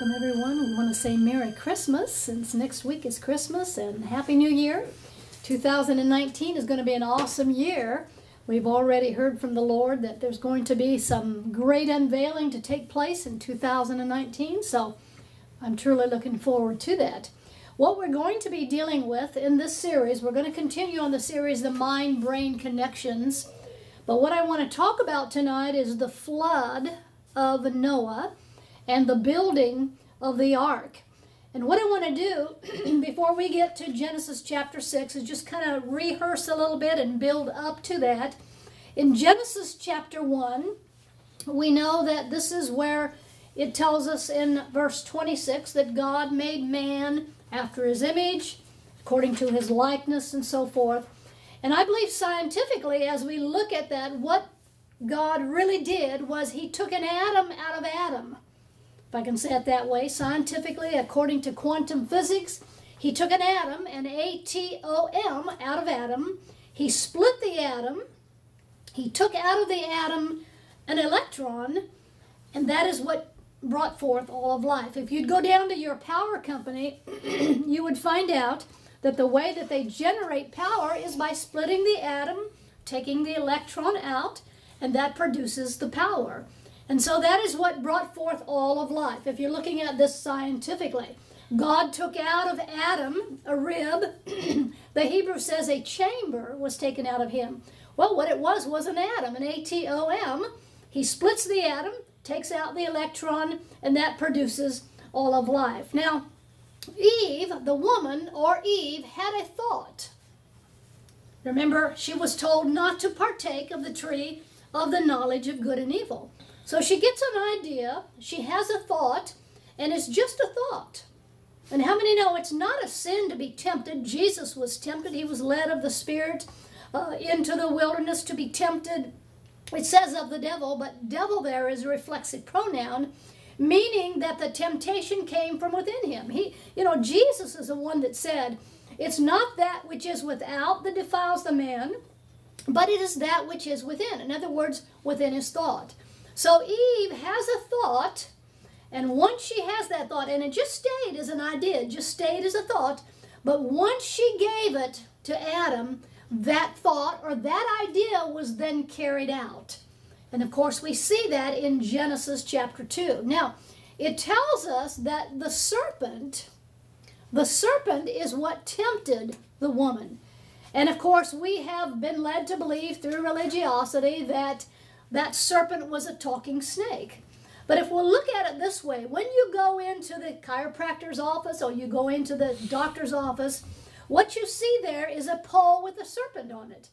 welcome everyone. We want to say Merry Christmas since next week is Christmas and Happy New Year. 2019 is going to be an awesome year. We've already heard from the Lord that there's going to be some great unveiling to take place in 2019, so I'm truly looking forward to that. What we're going to be dealing with in this series, we're going to continue on the series The Mind Brain Connections. But what I want to talk about tonight is the flood of Noah and the building of the ark. And what I want to do before we get to Genesis chapter 6 is just kind of rehearse a little bit and build up to that. In Genesis chapter 1, we know that this is where it tells us in verse 26 that God made man after his image, according to his likeness, and so forth. And I believe scientifically, as we look at that, what God really did was he took an atom out of Adam if I can say it that way, scientifically, according to quantum physics, he took an atom, an A-T-O-M, out of atom. He split the atom. He took out of the atom an electron, and that is what brought forth all of life. If you'd go down to your power company, you would find out that the way that they generate power is by splitting the atom, taking the electron out, and that produces the power. And so that is what brought forth all of life. If you're looking at this scientifically, God took out of Adam a rib. the Hebrew says a chamber was taken out of him. Well, what it was was an atom, an A T O M. He splits the atom, takes out the electron, and that produces all of life. Now, Eve, the woman, or Eve, had a thought. Remember, she was told not to partake of the tree of the knowledge of good and evil. So she gets an idea, she has a thought, and it's just a thought. And how many know it's not a sin to be tempted? Jesus was tempted. He was led of the Spirit uh, into the wilderness to be tempted. It says of the devil, but devil there is a reflexive pronoun, meaning that the temptation came from within him. He, you know, Jesus is the one that said, It's not that which is without that defiles the man, but it is that which is within. In other words, within his thought. So Eve has a thought, and once she has that thought, and it just stayed as an idea, just stayed as a thought, but once she gave it to Adam, that thought or that idea was then carried out. And of course, we see that in Genesis chapter 2. Now, it tells us that the serpent, the serpent is what tempted the woman. And of course, we have been led to believe through religiosity that that serpent was a talking snake. But if we'll look at it this way, when you go into the chiropractor's office or you go into the doctor's office, what you see there is a pole with a serpent on it.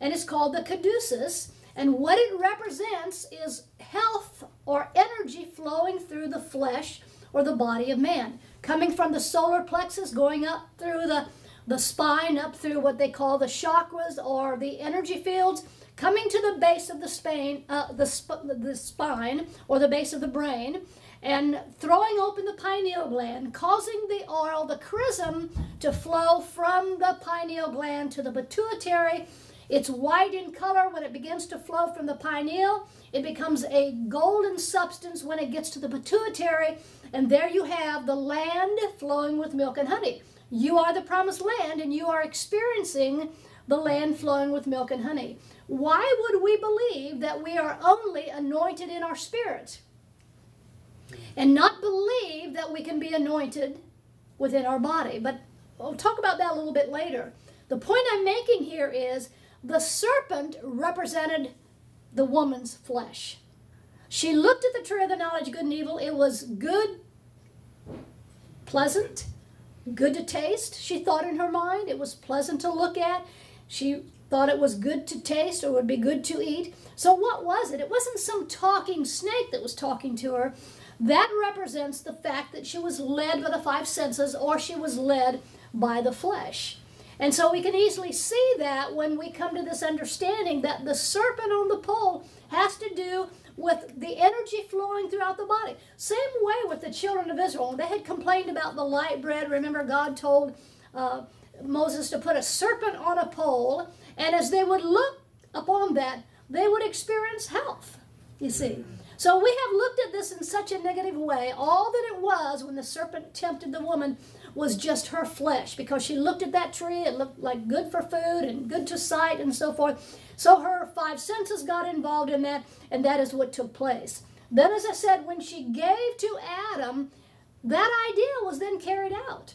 And it's called the caduceus. And what it represents is health or energy flowing through the flesh or the body of man, coming from the solar plexus, going up through the, the spine, up through what they call the chakras or the energy fields, coming to the base of the spine, uh, the, sp the spine or the base of the brain, and throwing open the pineal gland, causing the oil, the chrism, to flow from the pineal gland to the pituitary. It's white in color when it begins to flow from the pineal. It becomes a golden substance when it gets to the pituitary, and there you have the land flowing with milk and honey. You are the promised land, and you are experiencing the land flowing with milk and honey. Why would we believe that we are only anointed in our spirit and not believe that we can be anointed within our body? But we'll talk about that a little bit later. The point I'm making here is the serpent represented the woman's flesh. She looked at the tree of the knowledge of good and evil. It was good, pleasant, good to taste. She thought in her mind it was pleasant to look at. She thought it was good to taste or would be good to eat. So what was it? It wasn't some talking snake that was talking to her. That represents the fact that she was led by the five senses or she was led by the flesh. And so we can easily see that when we come to this understanding that the serpent on the pole has to do with the energy flowing throughout the body. Same way with the children of Israel. They had complained about the light bread. Remember, God told uh, Moses to put a serpent on a pole and as they would look upon that, they would experience health, you see. So we have looked at this in such a negative way. All that it was when the serpent tempted the woman was just her flesh because she looked at that tree, it looked like good for food and good to sight and so forth. So her five senses got involved in that, and that is what took place. Then, as I said, when she gave to Adam, that idea was then carried out.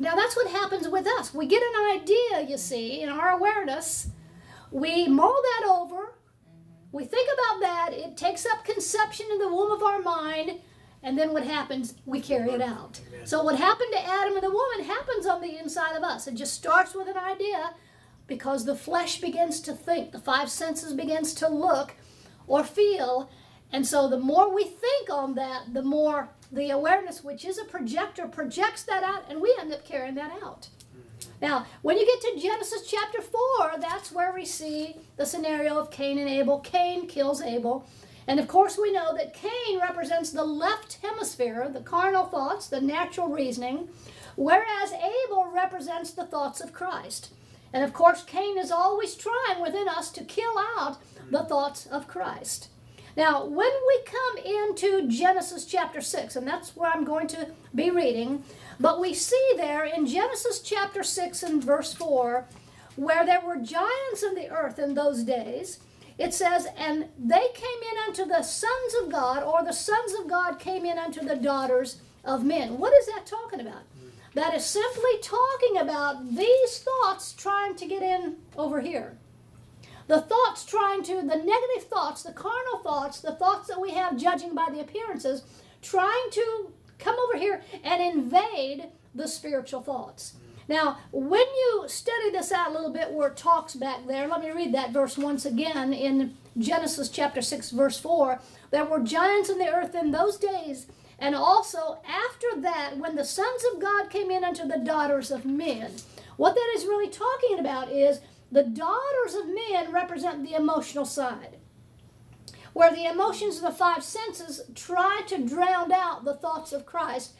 Now, that's what happens with us. We get an idea, you see, in our awareness, we mull that over, we think about that, it takes up conception in the womb of our mind, and then what happens? We carry it out. So, what happened to Adam and the woman happens on the inside of us. It just starts with an idea because the flesh begins to think, the five senses begins to look or feel, and so the more we think on that, the more the awareness, which is a projector, projects that out, and we end up carrying that out. Mm-hmm. Now, when you get to Genesis chapter 4, that's where we see the scenario of Cain and Abel. Cain kills Abel. And of course, we know that Cain represents the left hemisphere, the carnal thoughts, the natural reasoning, whereas Abel represents the thoughts of Christ. And of course, Cain is always trying within us to kill out the mm. thoughts of Christ. Now, when we come into Genesis chapter 6, and that's where I'm going to be reading, but we see there in Genesis chapter 6 and verse 4, where there were giants in the earth in those days, it says, And they came in unto the sons of God, or the sons of God came in unto the daughters of men. What is that talking about? That is simply talking about these thoughts trying to get in over here the thoughts trying to, the negative thoughts, the carnal thoughts, the thoughts that we have judging by the appearances, trying to come over here and invade the spiritual thoughts. Now, when you study this out a little bit where it talks back there, let me read that verse once again in Genesis chapter 6, verse 4. There were giants in the earth in those days, and also after that, when the sons of God came in unto the daughters of men. What that is really talking about is the daughters of men represent the emotional side, where the emotions of the five senses try to drown out the thoughts of Christ.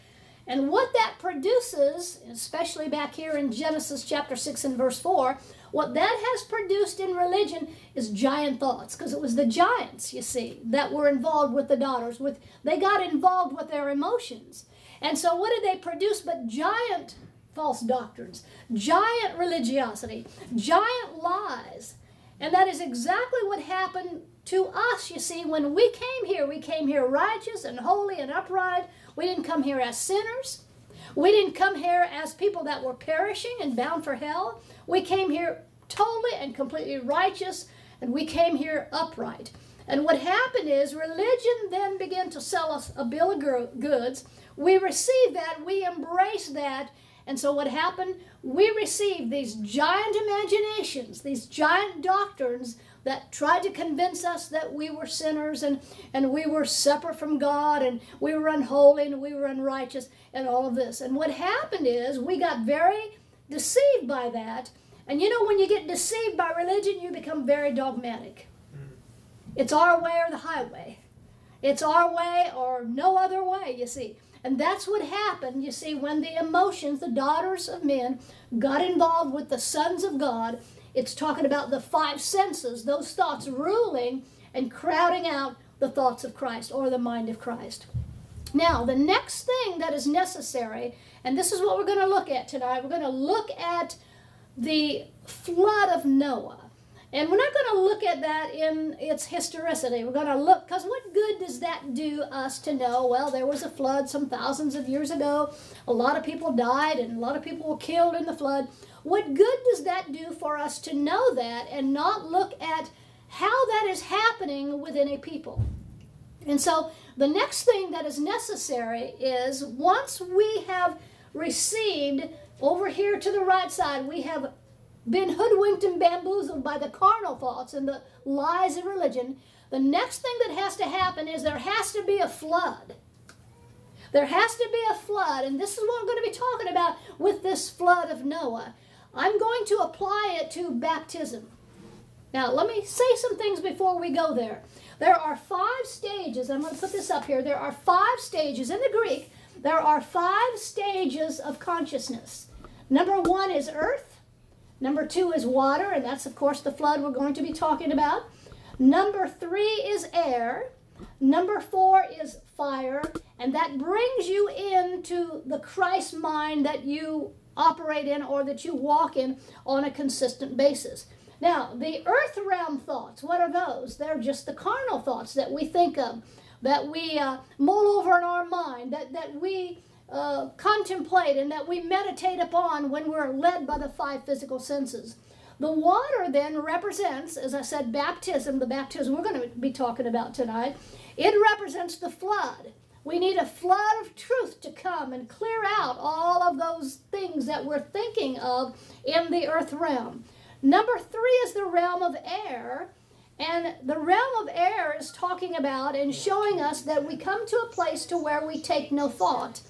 And what that produces, especially back here in Genesis chapter 6 and verse 4, what that has produced in religion is giant thoughts because it was the giants you see that were involved with the daughters with they got involved with their emotions and so what did they produce but giant false doctrines, giant religiosity, giant lies. And that is exactly what happened to us, you see, when we came here. We came here righteous and holy and upright. We didn't come here as sinners. We didn't come here as people that were perishing and bound for hell. We came here totally and completely righteous, and we came here upright. And what happened is religion then began to sell us a bill of goods. We received that, we embraced that, and so what happened? We received these giant imaginations, these giant doctrines that tried to convince us that we were sinners and, and we were separate from God and we were unholy and we were unrighteous and all of this. And what happened is we got very deceived by that. And you know, when you get deceived by religion, you become very dogmatic. Mm. It's our way or the highway. It's our way or no other way, you see. And that's what happened, you see, when the emotions, the daughters of men, got involved with the sons of God. It's talking about the five senses, those thoughts ruling and crowding out the thoughts of Christ or the mind of Christ. Now, the next thing that is necessary, and this is what we're going to look at tonight, we're going to look at the flood of Noah. And we're not going to look at that in its historicity. We're going to look, because what good does that do us to know? Well, there was a flood some thousands of years ago. A lot of people died and a lot of people were killed in the flood. What good does that do for us to know that and not look at how that is happening within a people? And so the next thing that is necessary is once we have received over here to the right side, we have been hoodwinked and bamboozled by the carnal thoughts and the lies of religion, the next thing that has to happen is there has to be a flood. There has to be a flood, and this is what we're going to be talking about with this flood of Noah. I'm going to apply it to baptism. Now, let me say some things before we go there. There are five stages, I'm going to put this up here. There are five stages in the Greek. There are five stages of consciousness. Number one is earth. Number two is water, and that's, of course, the flood we're going to be talking about. Number three is air. Number four is fire, and that brings you into the Christ mind that you operate in or that you walk in on a consistent basis. Now, the earth realm thoughts, what are those? They're just the carnal thoughts that we think of, that we uh, mull over in our mind, that, that we uh, contemplate and that we meditate upon when we're led by the five physical senses. The water then represents, as I said, baptism, the baptism we're going to be talking about tonight. It represents the flood. We need a flood of truth to come and clear out all of those things that we're thinking of in the earth realm. Number three is the realm of air. And the realm of air is talking about and showing us that we come to a place to where we take no thought.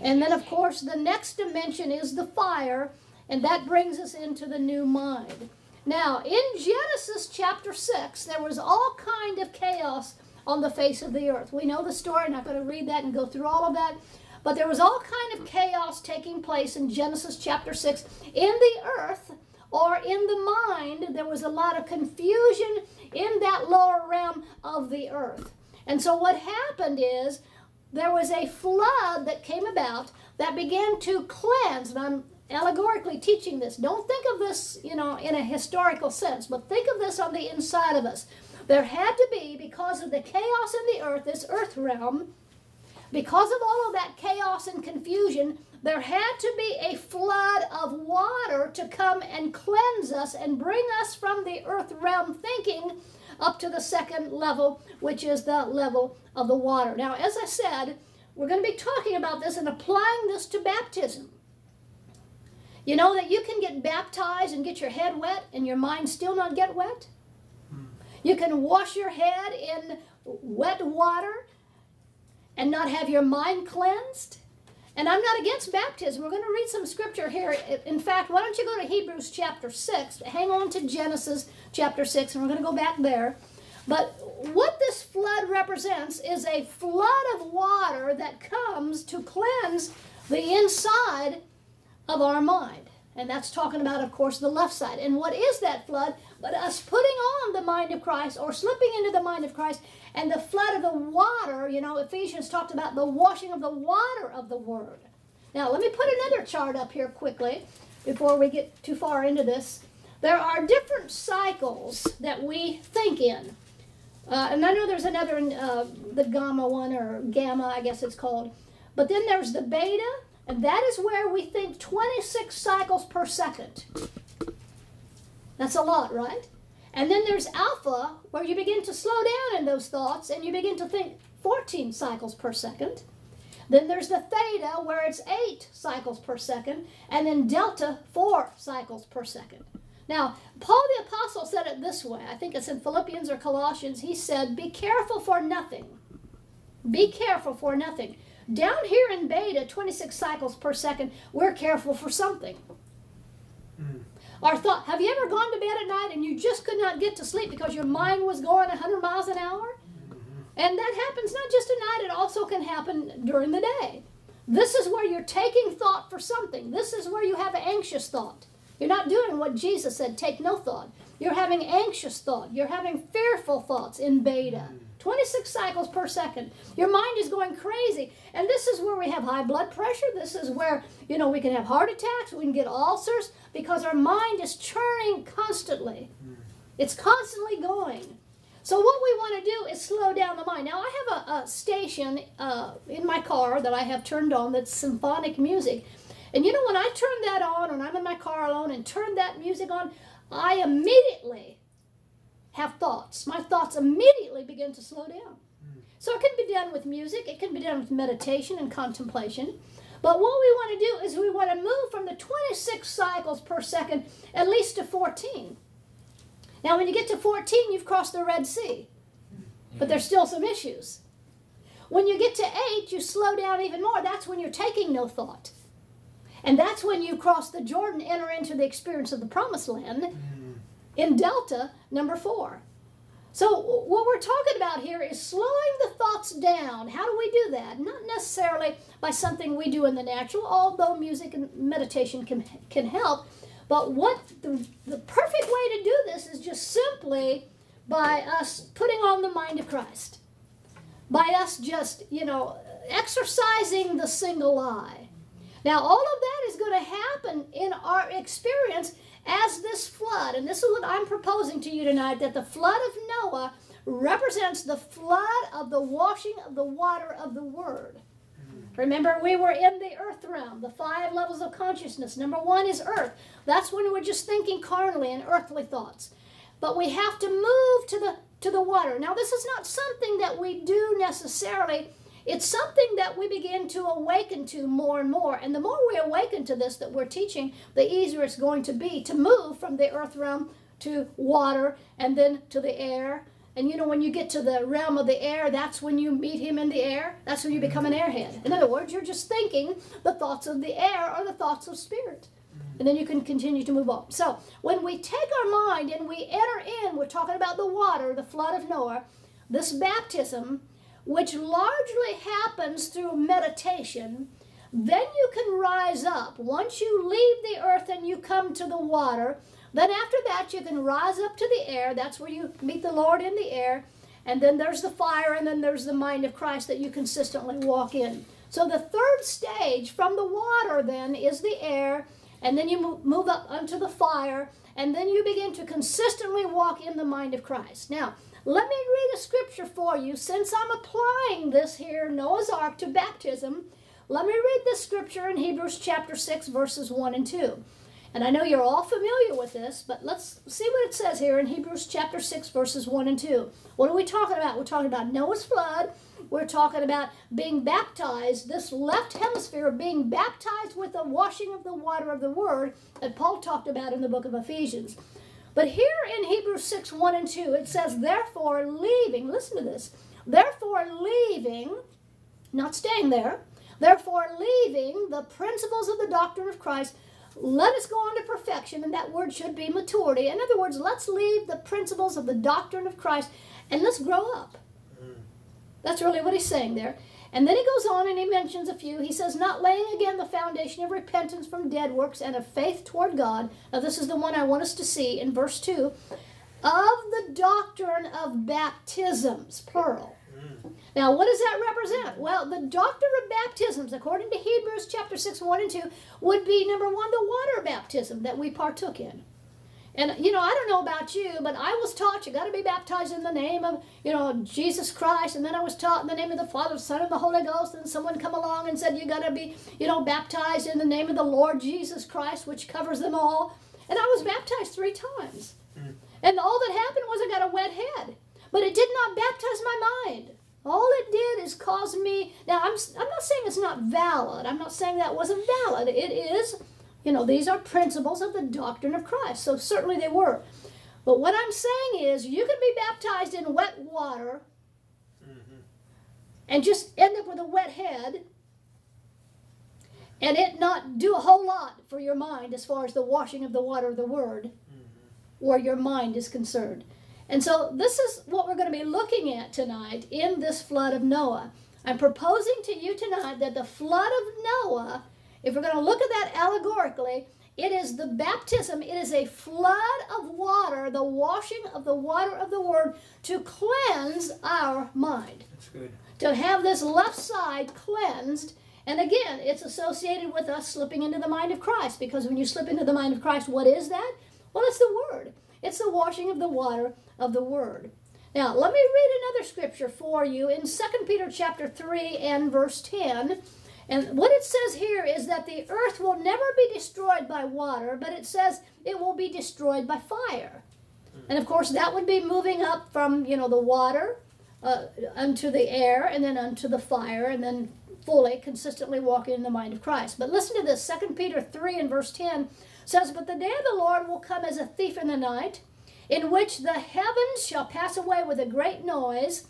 And then, of course, the next dimension is the fire, and that brings us into the new mind. Now, in Genesis chapter 6, there was all kind of chaos on the face of the earth. We know the story, I'm not going to read that and go through all of that. But there was all kind of chaos taking place in Genesis chapter 6 in the earth or in the mind. There was a lot of confusion in that lower realm of the earth. And so what happened is there was a flood that came about that began to cleanse, and I'm allegorically teaching this. Don't think of this, you know, in a historical sense, but think of this on the inside of us. There had to be, because of the chaos in the earth, this earth realm, because of all of that chaos and confusion, there had to be a flood of water to come and cleanse us and bring us from the earth realm thinking up to the second level, which is the level of the water. Now, as I said, we're going to be talking about this and applying this to baptism. You know that you can get baptized and get your head wet and your mind still not get wet? Hmm. You can wash your head in wet water and not have your mind cleansed. And I'm not against baptism. We're going to read some scripture here. In fact, why don't you go to Hebrews chapter 6? Hang on to Genesis chapter 6, and we're going to go back there. But what this flood represents is a flood of water that comes to cleanse the inside of our mind. And that's talking about, of course, the left side. And what is that flood? But us putting on the mind of Christ or slipping into the mind of Christ and the flood of the water. You know, Ephesians talked about the washing of the water of the Word. Now, let me put another chart up here quickly before we get too far into this. There are different cycles that we think in. Uh, and I know there's another, uh, the gamma one, or gamma, I guess it's called. But then there's the beta, and that is where we think 26 cycles per second. That's a lot, right? And then there's alpha, where you begin to slow down in those thoughts and you begin to think 14 cycles per second. Then there's the theta, where it's 8 cycles per second. And then delta, 4 cycles per second. Now, Paul the Apostle said it this way. I think it's in Philippians or Colossians. He said, Be careful for nothing. Be careful for nothing. Down here in beta, 26 cycles per second, we're careful for something. Our thought, have you ever gone to bed at night and you just could not get to sleep because your mind was going 100 miles an hour? And that happens not just at night, it also can happen during the day. This is where you're taking thought for something. This is where you have an anxious thought. You're not doing what Jesus said, take no thought. You're having anxious thought. You're having fearful thoughts in beta. 26 cycles per second. Your mind is going crazy. And this is where we have high blood pressure. This is where, you know, we can have heart attacks, we can get ulcers because our mind is churning constantly. It's constantly going. So what we want to do is slow down the mind. Now I have a, a station uh, in my car that I have turned on that's symphonic music. And you know, when I turn that on, when I'm in my car alone and turn that music on, I immediately have thoughts. My thoughts immediately begin to slow down. Hmm. So it can be done with music, it can be done with meditation and contemplation. But what we want to do is we want to move from the 26 cycles per second at least to 14. Now, when you get to 14, you've crossed the Red Sea. But there's still some issues. When you get to 8, you slow down even more. That's when you're taking no thought. And that's when you cross the Jordan, enter into the experience of the promised land hmm. In Delta, number four. So, what we're talking about here is slowing the thoughts down. How do we do that? Not necessarily by something we do in the natural, although music and meditation can, can help. But what the, the perfect way to do this is just simply by us putting on the mind of Christ. by us just, you know, exercising the single eye. Now, all of that is going to happen in our experience as this flood. And this is what I'm proposing to you tonight that the flood of Noah represents the flood of the washing of the water of the Word. Remember, we were in the earth realm, the five levels of consciousness. Number one is earth. That's when we're just thinking carnally and earthly thoughts. But we have to move to the to the water. Now, this is not something that we do necessarily. It's something that we begin to awaken to more and more. And the more we awaken to this that we're teaching, the easier it's going to be to move from the earth realm to water and then to the air. And you know, when you get to the realm of the air, that's when you meet him in the air. That's when you become an airhead. In other words, you're just thinking the thoughts of the air or the thoughts of spirit and then you can continue to move on. So when we take our mind and we enter in, we're talking about the water, the flood of Noah, this baptism, which largely happens through meditation, then you can rise up. Once you leave the earth and you come to the water, then after that you can rise up to the air. That's where you meet the Lord in the air. And then there's the fire, and then there's the mind of Christ that you consistently walk in. So the third stage from the water then is the air and then you move up unto the fire, and then you begin to consistently walk in the mind of Christ. Now, let me read a scripture for you since I'm applying this here, Noah's Ark, to baptism. Let me read this scripture in Hebrews chapter 6, verses 1 and 2. And I know you're all familiar with this, but let's see what it says here in Hebrews chapter 6, verses 1 and 2. What are we talking about? We're talking about Noah's flood we're talking about being baptized, this left hemisphere being baptized with the washing of the water of the word that Paul talked about in the book of Ephesians. But here in Hebrews 6 1 and 2, it says, Therefore, leaving, listen to this, therefore, leaving, not staying there, therefore, leaving the principles of the doctrine of Christ, let us go on to perfection, and that word should be maturity. In other words, let's leave the principles of the doctrine of Christ and let's grow up. Mm. That's really what he's saying there. And then he goes on and he mentions a few. He says, Not laying again the foundation of repentance from dead works and of faith toward God. Now, this is the one I want us to see in verse 2 of the doctrine of baptisms, plural. Now, what does that represent? Well, the doctrine of baptisms, according to Hebrews chapter 6, 1 and 2, would be number one, the water baptism that we partook in. And, you know, I don't know about you, but I was taught you got to be baptized in the name of, you know, Jesus Christ. And then I was taught in the name of the Father, Son, and the Holy Ghost. And someone come along and said, you got to be, you know, baptized in the name of the Lord Jesus Christ, which covers them all. And I was baptized three times. Mm. And all that happened was I got a wet head. But it did not baptize my mind. All it did is cause me. Now, I'm, I'm not saying it's not valid. I'm not saying that wasn't valid. It is you know, these are principles of the doctrine of Christ. So certainly they were. But what I'm saying is, you can be baptized in wet water mm-hmm. and just end up with a wet head and it not do a whole lot for your mind as far as the washing of the water of the Word mm-hmm. where your mind is concerned. And so this is what we're going to be looking at tonight in this flood of Noah. I'm proposing to you tonight that the flood of Noah if we're going to look at that allegorically, it is the baptism, it is a flood of water, the washing of the water of the Word to cleanse our mind. That's good. To have this left side cleansed. And again, it's associated with us slipping into the mind of Christ because when you slip into the mind of Christ, what is that? Well, it's the Word. It's the washing of the water of the Word. Now, let me read another scripture for you in 2 Peter chapter 3 and verse 10. And what it says here is that the earth will never be destroyed by water, but it says it will be destroyed by fire. And of course, that would be moving up from, you know, the water uh, unto the air and then unto the fire and then fully, consistently walking in the mind of Christ. But listen to this 2 Peter 3 and verse 10 says, But the day of the Lord will come as a thief in the night, in which the heavens shall pass away with a great noise,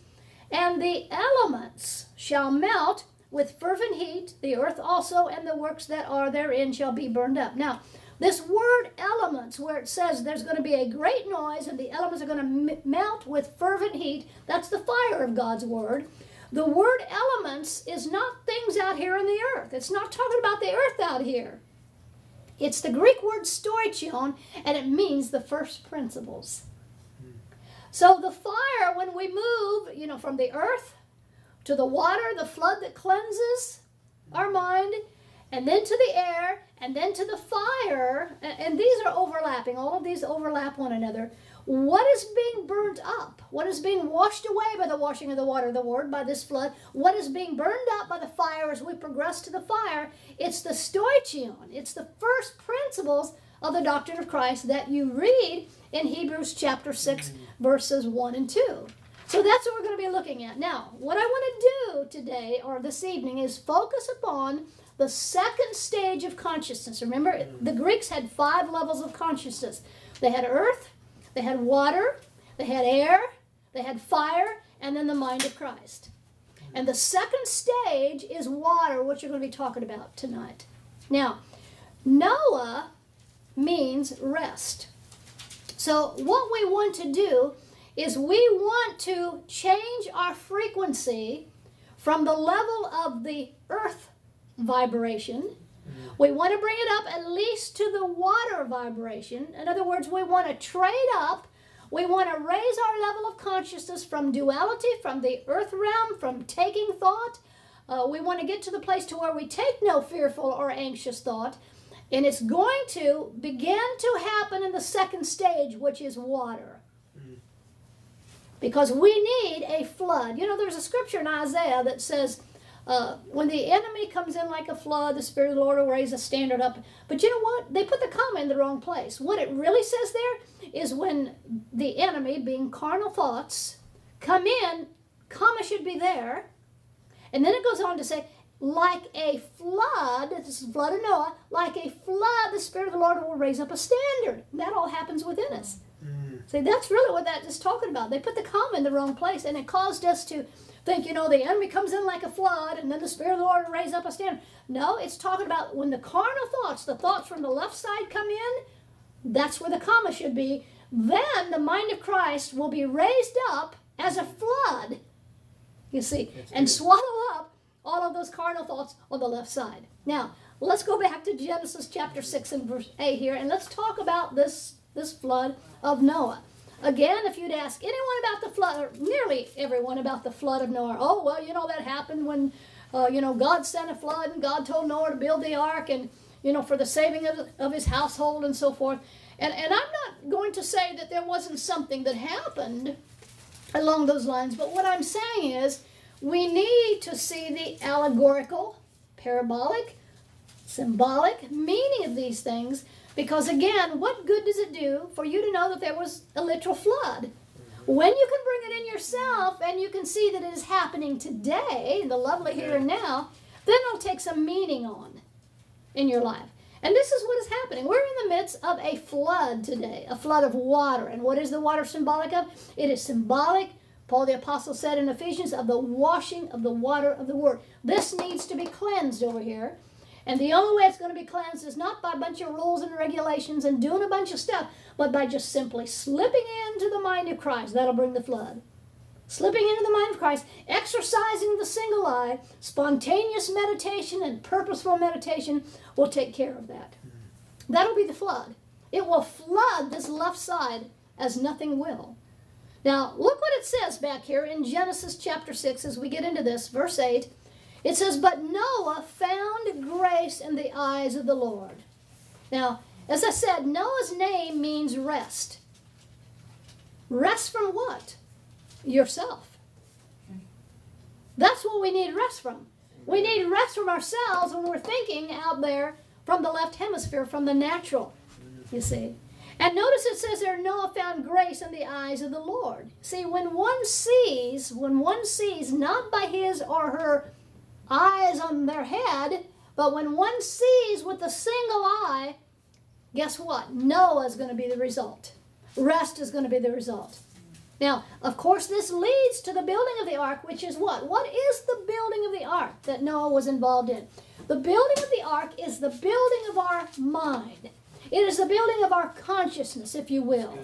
and the elements shall melt with fervent heat, the earth also and the works that are therein shall be burned up. Now, this word elements, where it says there's going to be a great noise and the elements are going to melt with fervent heat, that's the fire of God's word. The word elements is not things out here in the earth. It's not talking about the earth out here. It's the Greek word stoichion, and it means the first principles. Hmm. So the fire, when we move, you know, from the earth to the water, the flood that cleanses our mind, and then to the air, and then to the fire. And these are overlapping. All of these overlap one another. What is being burnt up? What is being washed away by the washing of the water of the word, by this flood? What is being burned up by the fire as we progress to the fire? It's the stoichion. It's the first principles of the doctrine of Christ that you read in Hebrews chapter 6, verses 1 and 2. So that's what we're going to be looking at. Now, what I want to do today or this evening is focus upon the second stage of consciousness. Remember, the Greeks had five levels of consciousness they had earth, they had water, they had air, they had fire, and then the mind of Christ. And the second stage is water, which you're going to be talking about tonight. Now, Noah means rest. So, what we want to do is we want to change our frequency from the level of the earth vibration. We want to bring it up at least to the water vibration. In other words, we want to trade up. We want to raise our level of consciousness from duality, from the earth realm, from taking thought. Uh, we want to get to the place to where we take no fearful or anxious thought. And it's going to begin to happen in the second stage, which is water. Because we need a flood. You know, there's a scripture in Isaiah that says, uh, when the enemy comes in like a flood, the Spirit of the Lord will raise a standard up. But you know what? They put the comma in the wrong place. What it really says there is when the enemy, being carnal thoughts, come in, comma should be there. And then it goes on to say, like a flood, this is flood of Noah, like a flood, the Spirit of the Lord will raise up a standard. That all happens within us. See, that's really what that is talking about. They put the comma in the wrong place, and it caused us to think, you know, the enemy comes in like a flood and then the Spirit of the Lord will raise up a standard. No, it's talking about when the carnal thoughts, the thoughts from the left side come in, that's where the comma should be. Then the mind of Christ will be raised up as a flood, you see, that's and good. swallow up all of those carnal thoughts on the left side. Now, let's go back to Genesis chapter 6 and verse 8 here, and let's talk about this, this flood of Noah. Again, if you'd ask anyone about the flood, or nearly everyone about the flood of Noah, oh, well, you know, that happened when, uh, you know, God sent a flood and God told Noah to build the ark and, you know, for the saving of, of his household and so forth. And, and I'm not going to say that there wasn't something that happened along those lines, but what I'm saying is we need to see the allegorical, parabolic, symbolic meaning of these things because again, what good does it do for you to know that there was a literal flood? When you can bring it in yourself and you can see that it is happening today, in the lovely here and now, then it'll take some meaning on in your life. And this is what is happening. We're in the midst of a flood today, a flood of water. And what is the water symbolic of? It is symbolic, Paul the Apostle said in Ephesians, of the washing of the water of the Word. This needs to be cleansed over here. And the only way it's going to be cleansed is not by a bunch of rules and regulations and doing a bunch of stuff, but by just simply slipping into the mind of Christ. That'll bring the flood. Slipping into the mind of Christ, exercising the single eye, spontaneous meditation and purposeful meditation will take care of that. That'll be the flood. It will flood this left side as nothing will. Now, look what it says back here in Genesis chapter 6 as we get into this, verse 8. It says, But Noah found grace in the eyes of the Lord. Now, as I said, Noah's name means rest. Rest from what? Yourself. That's what we need rest from. We need rest from ourselves when we're thinking out there from the left hemisphere, from the natural, you see. And notice it says there, Noah found grace in the eyes of the Lord. See, when one sees, when one sees not by his or her eyes on their head, but when one sees with a single eye, guess what? Noah is going to be the result. Rest is going to be the result. Now, of course, this leads to the building of the ark, which is what? What is the building of the ark that Noah was involved in? The building of the ark is the building of our mind. It is the building of our consciousness, if you will.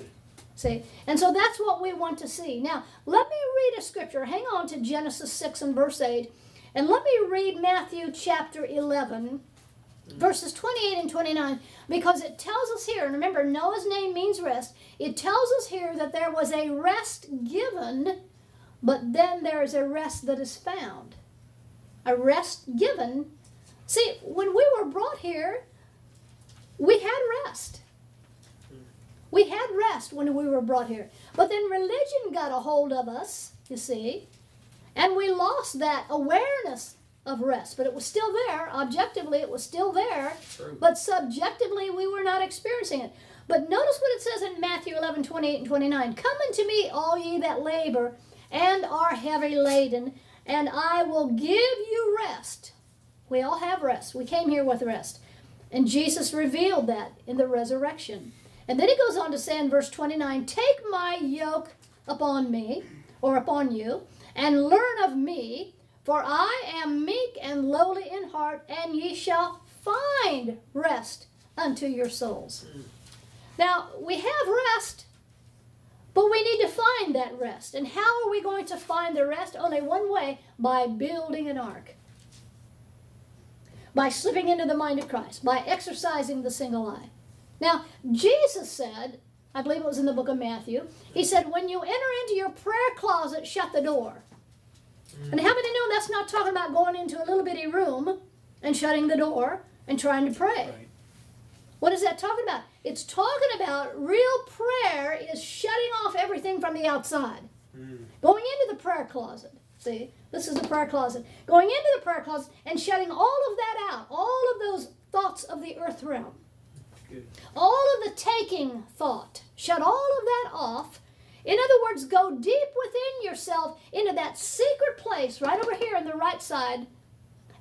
See? And so that's what we want to see. Now, let me read a scripture. Hang on to Genesis 6 and verse 8. And let me read Matthew chapter 11, verses 28 and 29, because it tells us here, and remember, Noah's name means rest. It tells us here that there was a rest given but then there is a rest that is found. A rest given. See, when we were brought here, we had rest. We had rest when we were brought here. But then religion got a hold of us, you see, and we lost that awareness of rest. But it was still there. Objectively, it was still there. True. But subjectively, we were not experiencing it. But notice what it says in Matthew 11, 28 and 29. Come unto me, all ye that labor and are heavy laden, and I will give you rest. We all have rest. We came here with rest. And Jesus revealed that in the resurrection. And then he goes on to say in verse 29 Take my yoke upon me, or upon you, and learn of me, for I am meek and lowly in heart, and ye shall find rest unto your souls. Now, we have rest, but we need to find that rest. And how are we going to find the rest? Only one way by building an ark, by slipping into the mind of Christ, by exercising the single eye. Now, Jesus said, I believe it was in the book of Matthew, he said, when you enter into your prayer closet, shut the door. And how many know that's not talking about going into a little bitty room and shutting the door and trying to pray? Right. What is that talking about? It's talking about real prayer is shutting off everything from the outside. Mm. Going into the prayer closet. See, this is the prayer closet. Going into the prayer closet and shutting all of that out, all of those thoughts of the earth realm, Good. all of the taking thought. Shut all of that off. In other words, go deep within yourself into that secret place right over here on the right side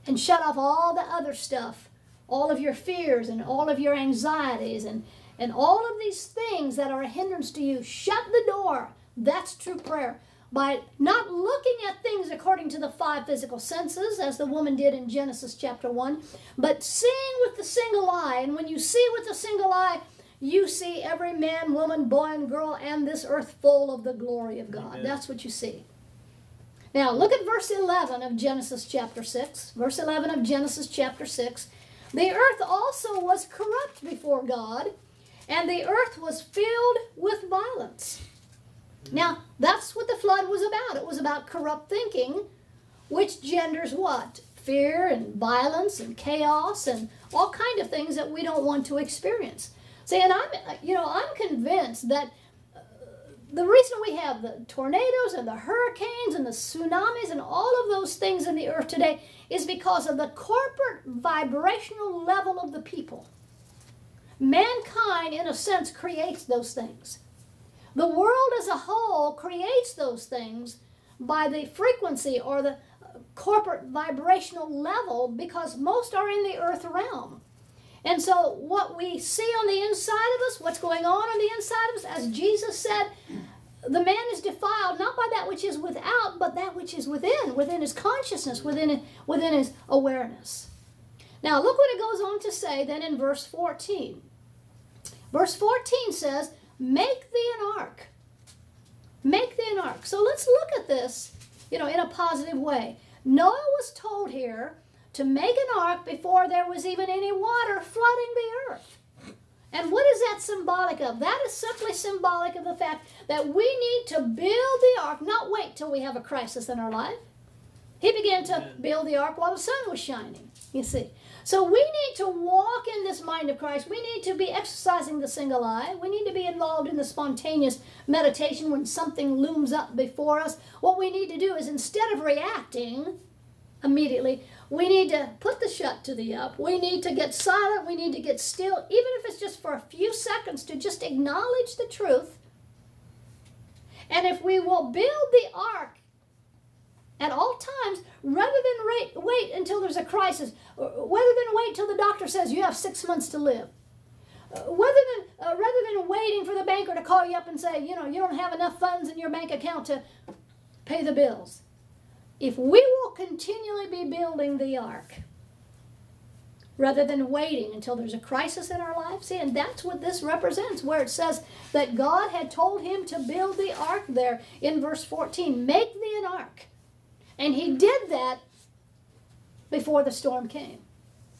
and shut off all the other stuff, all of your fears and all of your anxieties and, and all of these things that are a hindrance to you. Shut the door. That's true prayer. By not looking at things according to the five physical senses, as the woman did in Genesis chapter 1, but seeing with the single eye. And when you see with the single eye, you see every man, woman, boy, and girl, and this earth full of the glory of God. Amen. That's what you see. Now, look at verse 11 of Genesis chapter 6. Verse 11 of Genesis chapter 6. The earth also was corrupt before God, and the earth was filled with violence. Now, that's what the flood was about. It was about corrupt thinking, which genders what? Fear and violence and chaos and all kind of things that we don't want to experience. See, and I'm, you know, I'm convinced that uh, the reason we have the tornadoes and the hurricanes and the tsunamis and all of those things in the earth today is because of the corporate vibrational level of the people. Mankind, in a sense, creates those things. The world as a whole creates those things by the frequency or the uh, corporate vibrational level because most are in the earth realm. And so, what we see on the inside of us, what's going on on the inside of us, as Jesus said, the man is defiled not by that which is without, but that which is within, within his consciousness, within, within his awareness. Now, look what it goes on to say then in verse 14. Verse 14 says, Make thee an ark. Make thee an ark. So let's look at this, you know, in a positive way. Noah was told here to make an ark before there was even any water flooding the earth. And what is that symbolic of? That is simply symbolic of the fact that we need to build the ark, not wait till we have a crisis in our life. He began to build the ark while the sun was shining, you see. So we need to walk in this mind of Christ. We need to be exercising the single eye. We need to be involved in the spontaneous meditation when something looms up before us. What we need to do is instead of reacting immediately, we need to put the shut to the up. We need to get silent. We need to get still, even if it's just for a few seconds, to just acknowledge the truth. And if we will build the ark at all times, rather than wait, until there's a crisis, rather than wait till the doctor says you have six months to live, uh, rather than uh, rather than waiting for the banker to call you up and say, you know, you don't have enough funds in your bank account to pay the bills. If we will continually be building the ark, rather than waiting until there's a crisis in our life. See, and that's what this represents, where it says that God had told him to build the ark there in verse 14 make thee an ark. And he did that before the storm came.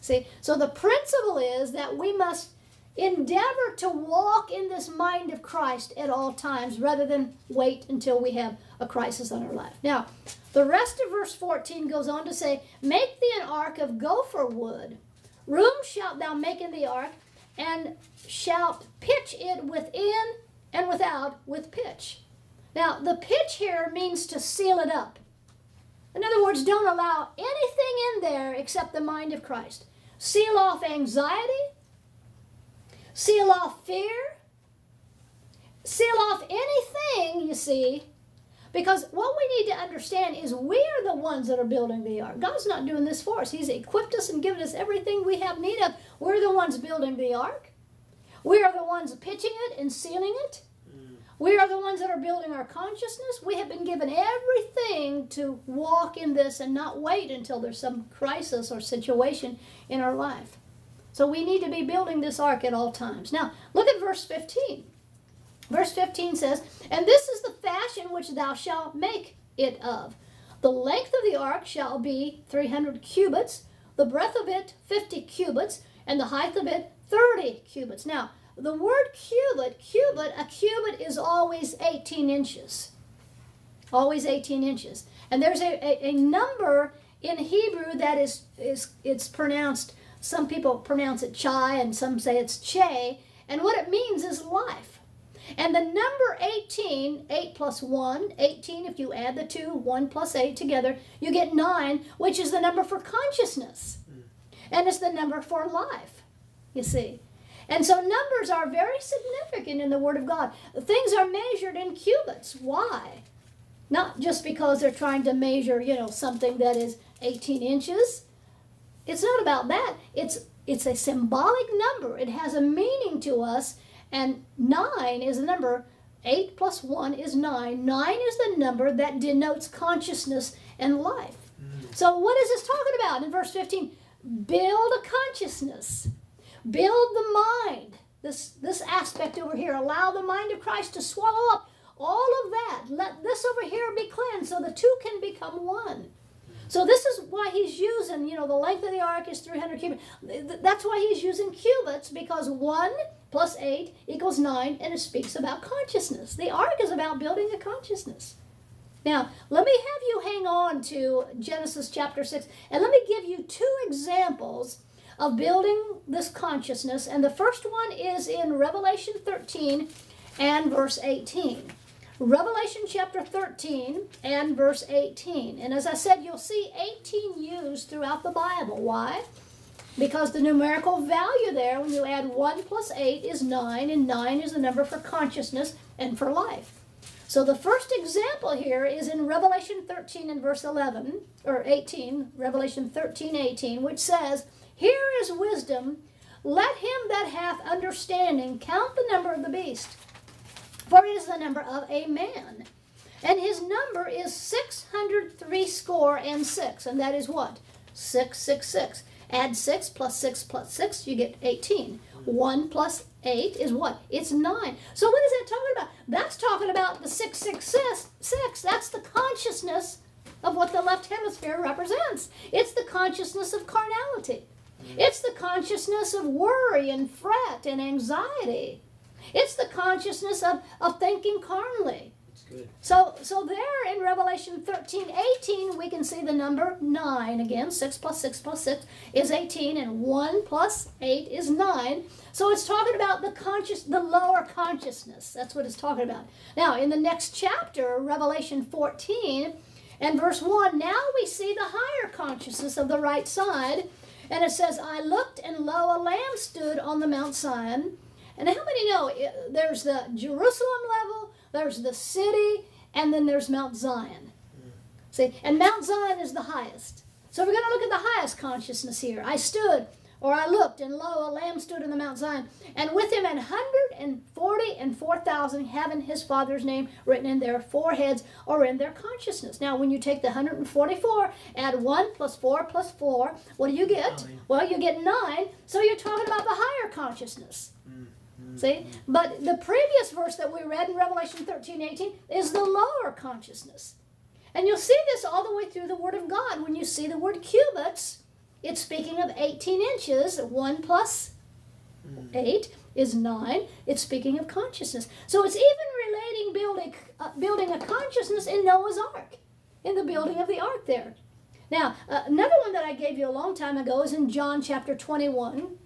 See, so the principle is that we must endeavor to walk in this mind of Christ at all times rather than wait until we have a crisis on our life. Now, the rest of verse 14 goes on to say, Make thee an ark of gopher wood. Room shalt thou make in the ark, and shalt pitch it within and without with pitch. Now, the pitch here means to seal it up. In other words, don't allow anything in there except the mind of Christ. Seal off anxiety, seal off fear, seal off anything, you see, because what we need to understand is we are the ones that are building the ark. God's not doing this for us. He's equipped us and given us everything we have need of. We're the ones building the ark. We are the ones pitching it and sealing it. We are the ones that are building our consciousness. We have been given everything to walk in this and not wait until there's some crisis or situation in our life. So we need to be building this ark at all times. Now, look at verse 15. Verse 15 says, And this is the fashion which thou shalt make it of. The length of the ark shall be 300 cubits, the breadth of it 50 cubits, and the height of it 30 cubits. Now, the word cubit, cubit, a cubit is always 18 inches. Always 18 inches. And there's a, a, a number in Hebrew that is, is it's pronounced, some people pronounce it chai and some say it's che, and what it means is life. And the number 18, 8 plus 1, 18, if you add the two, 1 plus 8 together, you get 9, which is the number for consciousness. Hmm. And it's the number for life, you see. And so numbers are very significant in the Word of God. Things are measured in cubits. Why? Not just because they're trying to measure, you know, something that is 18 inches. It's not about that. It's it's a symbolic number. It has a meaning to us. And nine is a number. Eight plus one is nine. Nine is the number that denotes consciousness and life. Mm. So what is this talking about in verse 15? Build a consciousness. Build the mind. This, this aspect over here. Allow the mind of Christ to swallow up all of that. Let this over here be cleansed so the two can become one. So this is why he's using, you know, the length of the ark is 300 cubits. That's why he's using cubits because 1 plus 8 equals 9 and it speaks about consciousness. The ark is about building a consciousness. Now, let me have you hang on to Genesis chapter 6 and let me give you two examples of building this consciousness. And the first one is in Revelation 13 and verse 18. Revelation chapter 13 and verse 18. And as I said, you'll see 18 used throughout the Bible. Why? Because the numerical value there, when you add 1 plus 8, is 9, and 9 is the number for consciousness and for life. So the first example here is in Revelation 13 and verse 11, or 18, Revelation 13, 18, which says, here is wisdom. Let him that hath understanding count the number of the beast, for it is the number of a man. And his number is six hundred three score and six. And that is what? Six, six, six. Add six plus six plus six, you get 18. One plus eight is what? It's nine. So what is that talking about? That's talking about the six, six, six, six. That's the consciousness of what the left hemisphere represents. It's the consciousness of carnality. It's the consciousness of worry and fret and anxiety. It's the consciousness of, of thinking carnally. So, so there in Revelation 13, 18, we can see the number 9 again. 6 plus 6 plus 6 is 18, and 1 plus 8 is 9. So it's talking about the conscious, the lower consciousness. That's what it's talking about. Now, in the next chapter, Revelation 14, and verse 1, now we see the higher consciousness of the right side and it says, I looked, and lo, a lamb stood on the Mount Zion. And how many know eh, there's the Jerusalem level, there's the city, and then there's Mount Zion? See, and Mount Zion is the highest. So we're going to look at the highest consciousness here. I stood or I looked, and lo, a lamb stood in the Mount Zion, and with him an hundred and forty and four thousand, having his father's name written in their foreheads or in their consciousness. Now, when you take the 144, add 1 plus 4 plus 4, what do you get? Nine. Well, you get 9, so you're talking about the higher consciousness. Mm-hmm. See? But the previous verse that we read in Revelation 13 18 is the lower consciousness. And you'll see this all the way through the Word of God. When you see the word cubits, it's speaking of 18 inches, 1 plus 8, is nine. It's speaking of consciousness. So it's even relating building, uh, building a consciousness in Noah's ark, in the building of the ark there. Now, uh, another one that I gave you a long time ago is in John chapter 21,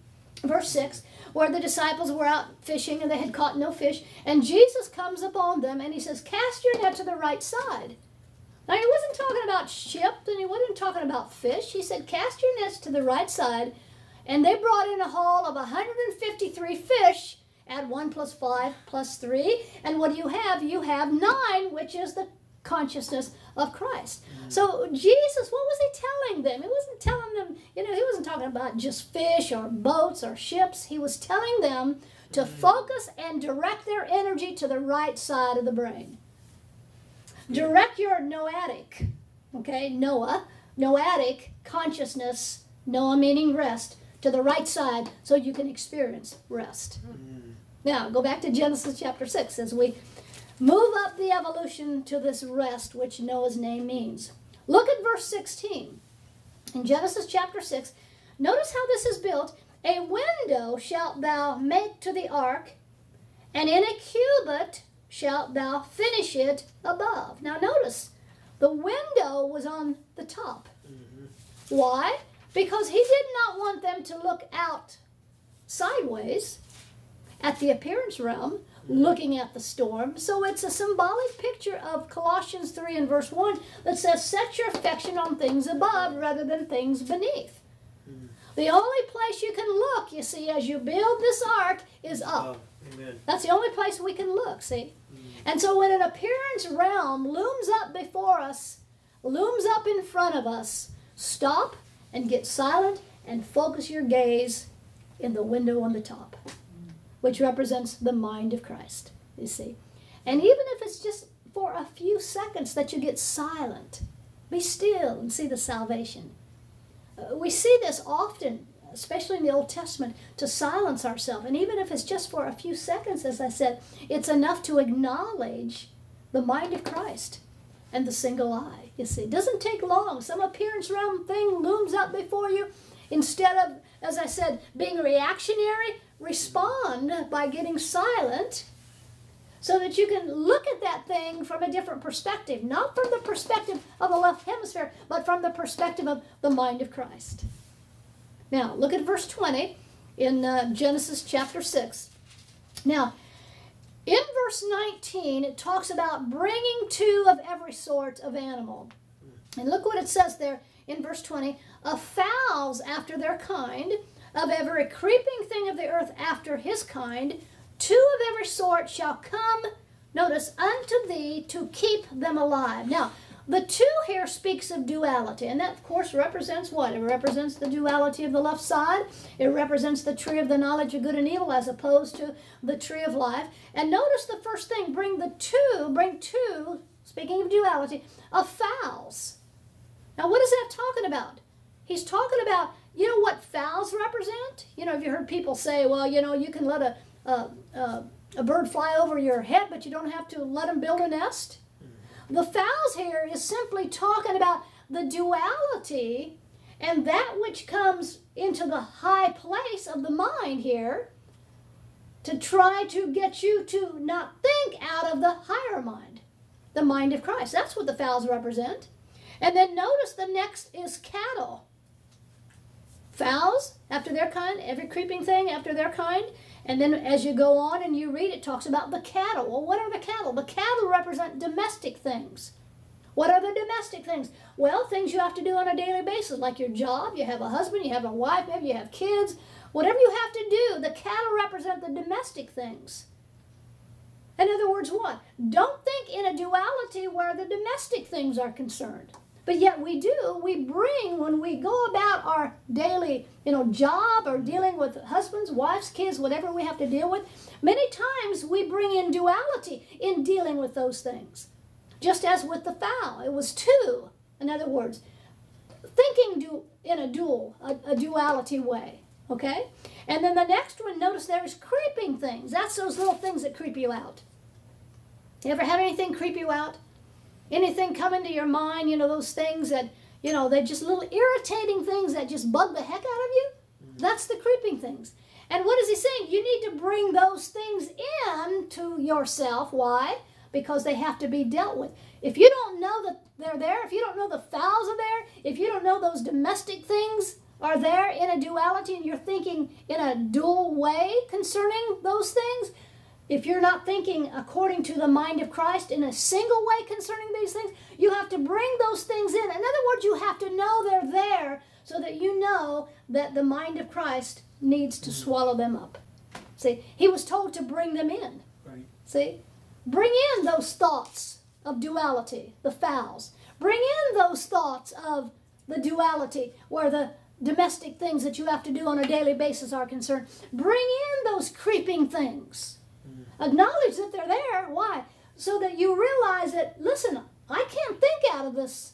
verse 6, where the disciples were out fishing and they had caught no fish. And Jesus comes upon them and he says, Cast your net to the right side. Now, he wasn't talking about ship and he wasn't talking about fish. He said, Cast your nets to the right side. And they brought in a haul of 153 fish add 1 plus 5 plus 3. And what do you have? You have 9, which is the consciousness of Christ. Mm-hmm. So Jesus, what was he telling them? He wasn't telling them, you know, he wasn't talking about just fish or boats or ships. He was telling them to mm-hmm. focus and direct their energy to the right side of the brain. Direct your noetic, okay, Noah, noetic consciousness, Noah meaning rest, to the right side so you can experience rest. Mm. Now, go back to Genesis chapter 6 as we move up the evolution to this rest which Noah's name means. Look at verse 16. In Genesis chapter 6, notice how this is built. A window shalt thou make to the ark, and in a cubit shalt thou finish it above. Now notice, the window was on the top. Mm-hmm. Why? Because he did not want them to look out sideways at the appearance realm, looking at the storm. So it's a symbolic picture of Colossians 3 and verse 1 that says, Set your affection on things above rather than things beneath. Mm. The only place you can look, you see, as you build this ark is up. Oh, That's the only place we can look, see? And so when an appearance realm looms up before us, looms up in front of us, stop and get silent and focus your gaze in the window on the top which represents the mind of Christ, you see. And even if it's just for a few seconds that you get silent, be still and see the salvation. Uh, we see this often, especially in the Old Testament, to silence ourselves. And even if it's just for a few seconds, as I said, it's enough to acknowledge the mind of Christ and the single eye. You see, it doesn't take long. Some appearance realm thing looms up before you. Instead of, as I said, being reactionary, respond by getting silent so that you can look at that thing from a different perspective, not from the perspective of the left hemisphere, but from the perspective of the mind of Christ. Now, look at verse 20 in uh, Genesis chapter 6. Now, in verse 19, it talks about bringing two of every sort of animal. And look what it says there in verse 20 of fowls after their kind, of every creeping thing of the earth after his kind, two of every sort shall come, notice, unto thee to keep them alive. Now, the two here speaks of duality, and that, of course, represents what? It represents the duality of the left side. It represents the tree of the knowledge of good and evil as opposed to the tree of life. And notice the first thing bring the two, bring two, speaking of duality, of fowls. Now, what is that talking about? He's talking about you know what fowls represent? You know, have you heard people say, well, you know, you can let a, a, a, a bird fly over your head, but you don't have to let them build a nest? The fowls here is simply talking about the duality and that which comes into the high place of the mind here to try to get you to not think out of the higher mind, the mind of Christ. That's what the fowls represent. And then notice the next is cattle fowls after their kind, every creeping thing after their kind. And then as you go on and you read, it talks about the cattle. Well, what are the cattle? The cattle represent domestic things. What are the domestic things? Well, things you have to do on a daily basis, like your job. You have a husband, you have a wife, maybe you have kids. Whatever you have to do, the cattle represent the domestic things. In other words, what? Don't think in a duality where the domestic things are concerned. But yet we do, we bring when we go about our daily, you know, job or dealing with husbands, wives, kids, whatever we have to deal with, many times we bring in duality in dealing with those things. Just as with the fowl, it was two. In other words, thinking du- in a dual, a, a duality way. Okay? And then the next one, notice there's creeping things. That's those little things that creep you out. You ever have anything creep you out? Anything come into your mind, you know, those things that, you know, they're just little irritating things that just bug the heck out of you. That's the creeping things. And what is he saying? You need to bring those things in to yourself. Why? Because they have to be dealt with. If you don't know that they're there, if you don't know the fowls are there, if you don't know those domestic things are there in a duality and you're thinking in a dual way concerning those things, if you're not thinking according to the mind of Christ in a single way concerning these things, you have to bring those things in. In other words, you have to know they're there so that you know that the mind of Christ needs to swallow them up. See, he was told to bring them in. Right. See, bring in those thoughts of duality, the fowls. Bring in those thoughts of the duality where the domestic things that you have to do on a daily basis are concerned. Bring in those creeping things. Acknowledge that they're there. Why? So that you realize that, listen, I can't think out of this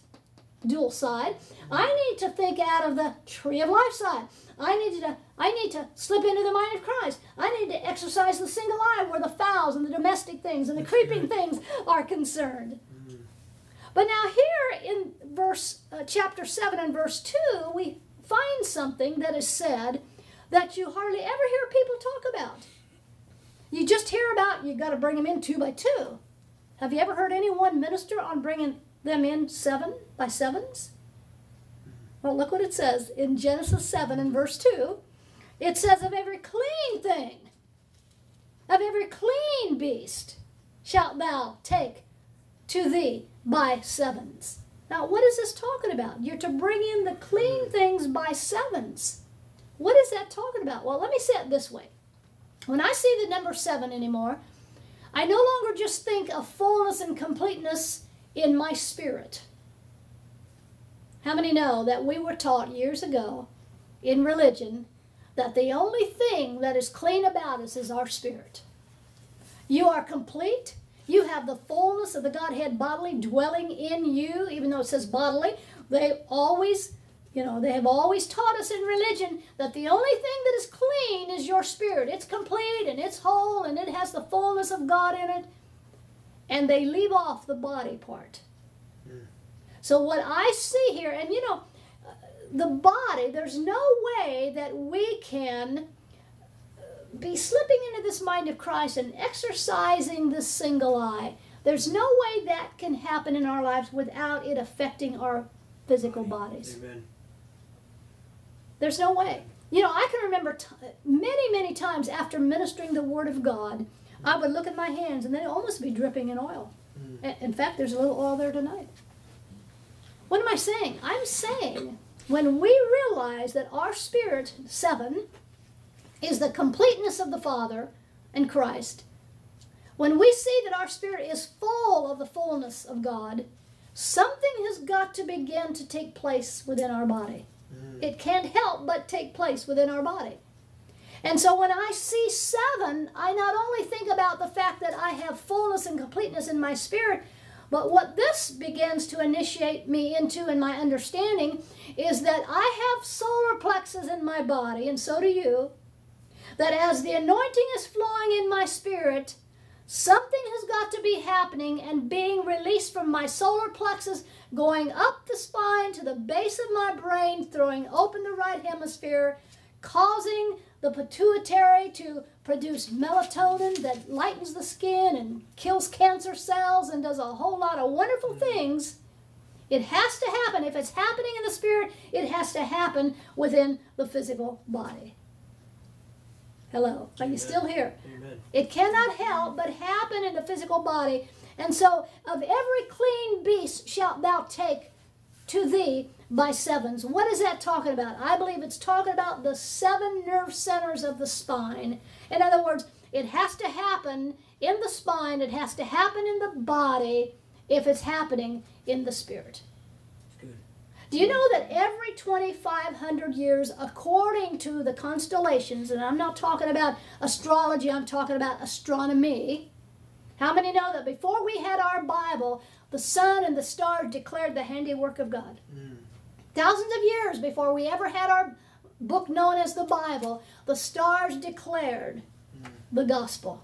dual side. I need to think out of the tree of life side. I need to I need to slip into the mind of Christ. I need to exercise the single eye where the fowls and the domestic things and the creeping things are concerned. But now here in verse uh, chapter 7 and verse 2, we find something that is said that you hardly ever hear people talk about. You just hear about you got to bring them in two by two. Have you ever heard anyone minister on bringing them in seven by sevens? Well, look what it says in Genesis 7 and verse 2. It says, Of every clean thing, of every clean beast shalt thou take to thee by sevens. Now, what is this talking about? You're to bring in the clean things by sevens. What is that talking about? Well, let me say it this way. When I see the number seven anymore, I no longer just think of fullness and completeness in my spirit. How many know that we were taught years ago in religion that the only thing that is clean about us is our spirit? You are complete. You have the fullness of the Godhead bodily dwelling in you, even though it says bodily. They always, you know, they have always taught us in religion that the only thing that is clean is your spirit. It's complete and it's whole and it has the fullness of God in it. And they leave off the body part. Hmm. So what I see here, and you know, uh, the body, there's no way that we can uh, be slipping into this mind of Christ and exercising this single eye. There's no way that can happen in our lives without it affecting our physical bodies. Amen. There's no way. You know, I can remember t- many, many times after ministering the Word of God, I would look at my hands and they'd almost be dripping in oil. Mm. In fact, there's a little oil there tonight. What am I saying? I'm saying when we realize that our spirit, seven, is the completeness of the Father and Christ, when we see that our spirit is full of the fullness of God, something has got to begin to take place within our body. It can't help but take place within our body. And so when I see seven, I not only think about the fact that I have fullness and completeness in my spirit, but what this begins to initiate me into in my understanding is that I have solar plexus in my body, and so do you, that as the anointing is flowing in my spirit, something has got to be happening and being released from my solar plexus, going up the spine to the base of my brain, throwing open the right hemisphere, causing the pituitary to produce melatonin that lightens the skin and kills cancer cells and does a whole lot of wonderful hmm. things. It has to happen. If it's happening in the spirit, it has to happen within the physical body. Hello, are you still here? Amen. It cannot help but happen in the physical body. And so, of every clean beast shalt thou take to thee by sevens. What is that talking about? I believe it's talking about the seven nerve centers of the spine. In other words, it has to happen in the spine, it has to happen in the body if it's happening in the spirit. Do you know that every 2,500 years, according to the constellations, and I'm not talking about astrology, I'm talking about astronomy. How many know that before we had our Bible, the sun and the stars declared the handiwork of God? Mm. Thousands of years before we ever had our book known as the Bible, the stars declared the gospel.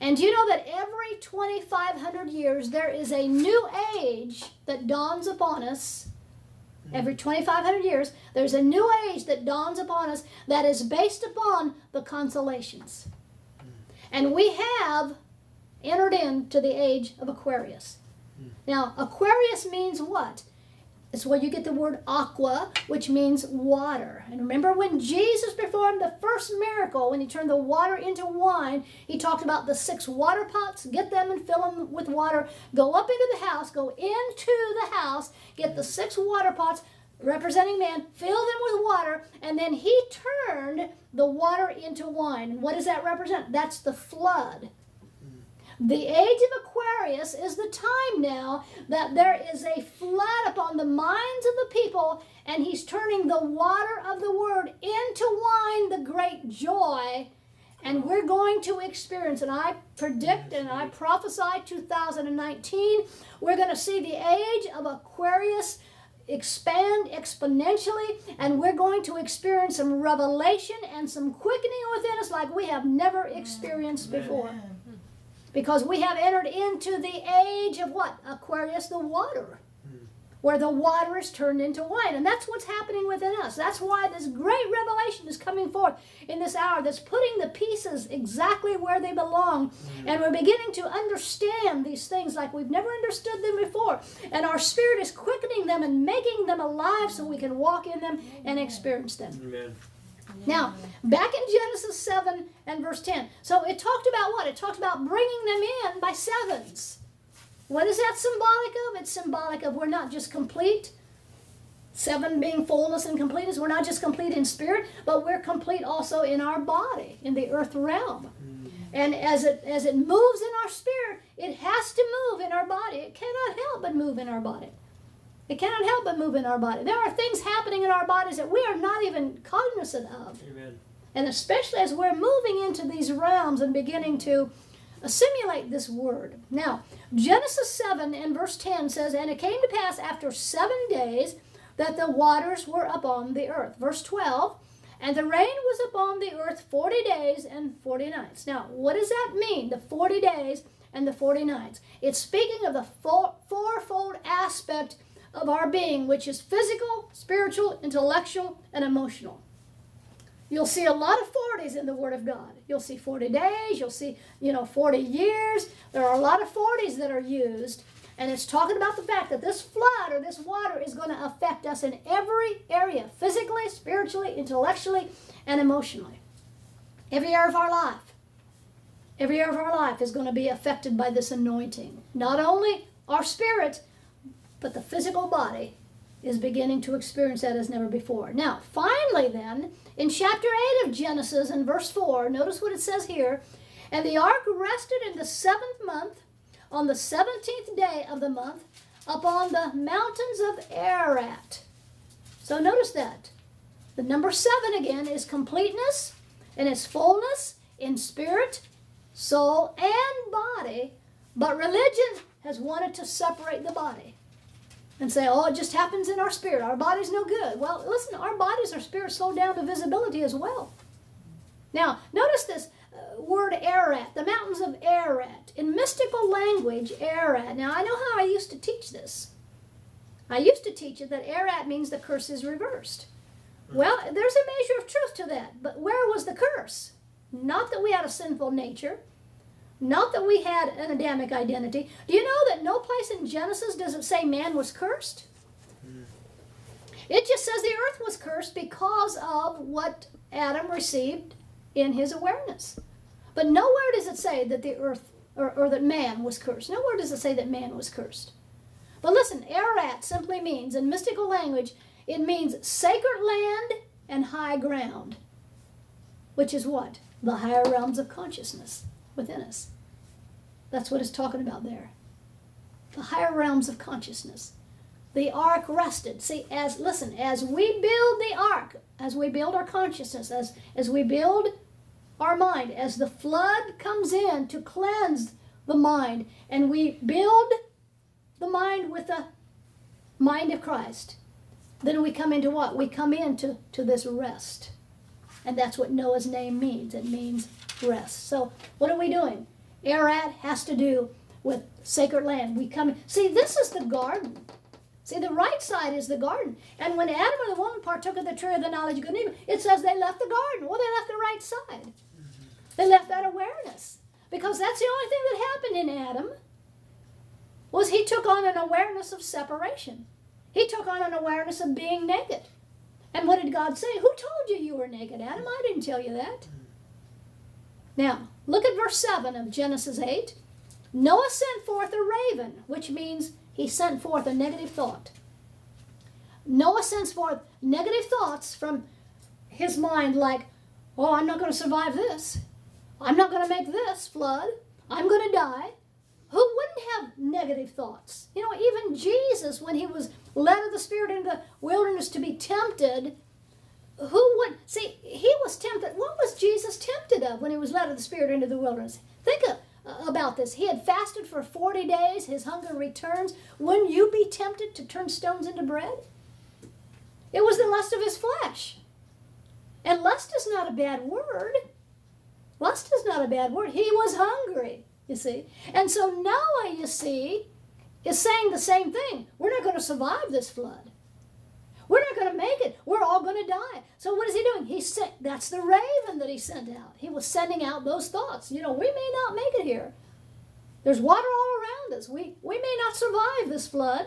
And do you know that every 2,500 years there is a new age that dawns upon us? Every 2,500 years, there's a new age that dawns upon us that is based upon the constellations. And we have entered into the age of Aquarius. Hmm. Now, Aquarius means what? It's where you get the word aqua, which means water. And remember when Jesus performed the first miracle, when he turned the water into wine, he talked about the six water pots, get them and fill them with water, go up into the house, go into the house, get the six water pots representing man, fill them with water, and then he turned the water into wine. And what does that represent? That's the flood. The age of Aquarius is the time now that there is a flood upon the minds of the people, and he's turning the water of the word into wine, the great joy. And we're going to experience, and I predict and I prophesy 2019, we're going to see the age of Aquarius expand exponentially, and we're going to experience some revelation and some quickening within us like we have never mm. experienced before. Because we have entered into the age of what? Aquarius, the water. Hmm. Where the water is turned into wine. And that's what's happening within us. That's why this great revelation is coming forth in this hour that's putting the pieces exactly where they belong. Hmm. And we're beginning to understand these things like we've never understood them before. And our spirit is quickening them and making them alive so we can walk in them and hmm. experience them. Amen. Now, back in Genesis 7 and verse 10. So it talked about what? It talked about bringing them in by sevens. What is that symbolic of? It's symbolic of we're not just complete. Seven being fullness and completeness. We're not just complete in spirit, but we're complete also in our body, in the earth realm. Mm. And as it as it moves in our spirit, it has to move in our body. It cannot help but move in our body. It cannot help but move in our body. There are things happening in our bodies that we are not even cognizant of. Amen. And especially as we're moving into these realms and beginning to assimilate this word. Now, Genesis 7 and verse 10 says, And it came to pass after seven days that the waters were upon the earth. Verse 12, And the rain was upon the earth 40 days and 40 nights. Now, what does that mean, the 40 days and the 40 nights? It's speaking of the four, fourfold aspect of our being, which is physical, spiritual, intellectual, and emotional. You'll see a lot of 40s in the Word of God. You'll see 40 days, you'll see, you know, 40 years. There are a lot of 40s that are used. And it's talking about the fact that this flood or this water is going to affect us in every area physically, spiritually, intellectually, and emotionally. Every area of our life. Every area of our life is going to be affected by this anointing. Not only our spirit, but the physical body is beginning to experience that as never before. Now, finally, then, in chapter 8 of Genesis, in verse 4, notice what it says here And the ark rested in the seventh month, on the seventeenth day of the month, upon the mountains of Ararat. So notice that. The number seven again is completeness and its fullness in spirit, soul, and body. But religion has wanted to separate the body and say, oh, it just happens in our spirit. Our body's no good. Well, listen, our bodies, our spirits slow down to visibility as well. Now, notice this uh, word Ararat, the mountains of Ararat. In mystical language, Ararat. Now, I know how I used to teach this. I used to teach it that Ararat means the curse is reversed. Well, there's a measure of truth to that, but where was the curse? Not that we had a sinful nature, not that we had an Adamic identity. Do you know that no place in Genesis does it say man was cursed? It just says the earth was cursed because of what Adam received in his awareness. But nowhere does it say that the earth or, or that man was cursed. Nowhere does it say that man was cursed. But listen, Ararat simply means, in mystical language, it means sacred land and high ground, which is what? The higher realms of consciousness within us. That's what it's talking about there. The higher realms of consciousness. The ark rested. See, as listen, as we build the ark, as we build our consciousness, as, as we build our mind, as the flood comes in to cleanse the mind, and we build the mind with the mind of Christ, then we come into what? We come into to this rest. And that's what Noah's name means. It means rest. So what are we doing? Ararat has to do with sacred land. We come see this is the garden. See, the right side is the garden. And when Adam and the woman partook of the tree of the knowledge of good and evil, it says they left the garden. Well, they left the right side. They left that awareness. Because that's the only thing that happened in Adam was he took on an awareness of separation. He took on an awareness of being naked. And what did God say? Who told you you were naked, Adam? I didn't tell you that. Now, look at verse 7 of Genesis 8. Noah sent forth a raven, which means he sent forth a negative thought. Noah sends forth negative thoughts from his mind, like, oh, I'm not going to survive this. I'm not going to make this flood. I'm going to die. Who wouldn't have negative thoughts? You know, even Jesus, when he was led of the Spirit into the wilderness to be tempted, who would see? He was tempted. What was Jesus tempted of when he was led of the Spirit into the wilderness? Think of, uh, about this. He had fasted for 40 days, his hunger returns. Wouldn't you be tempted to turn stones into bread? It was the lust of his flesh. And lust is not a bad word. Lust is not a bad word. He was hungry, you see. And so Noah, you see, is saying the same thing. We're not going to survive this flood. We're not going to make it. We're all going to die. So what is he doing? He sent that's the raven that he sent out. He was sending out those thoughts. You know, we may not make it here. There's water all around us. We we may not survive this flood.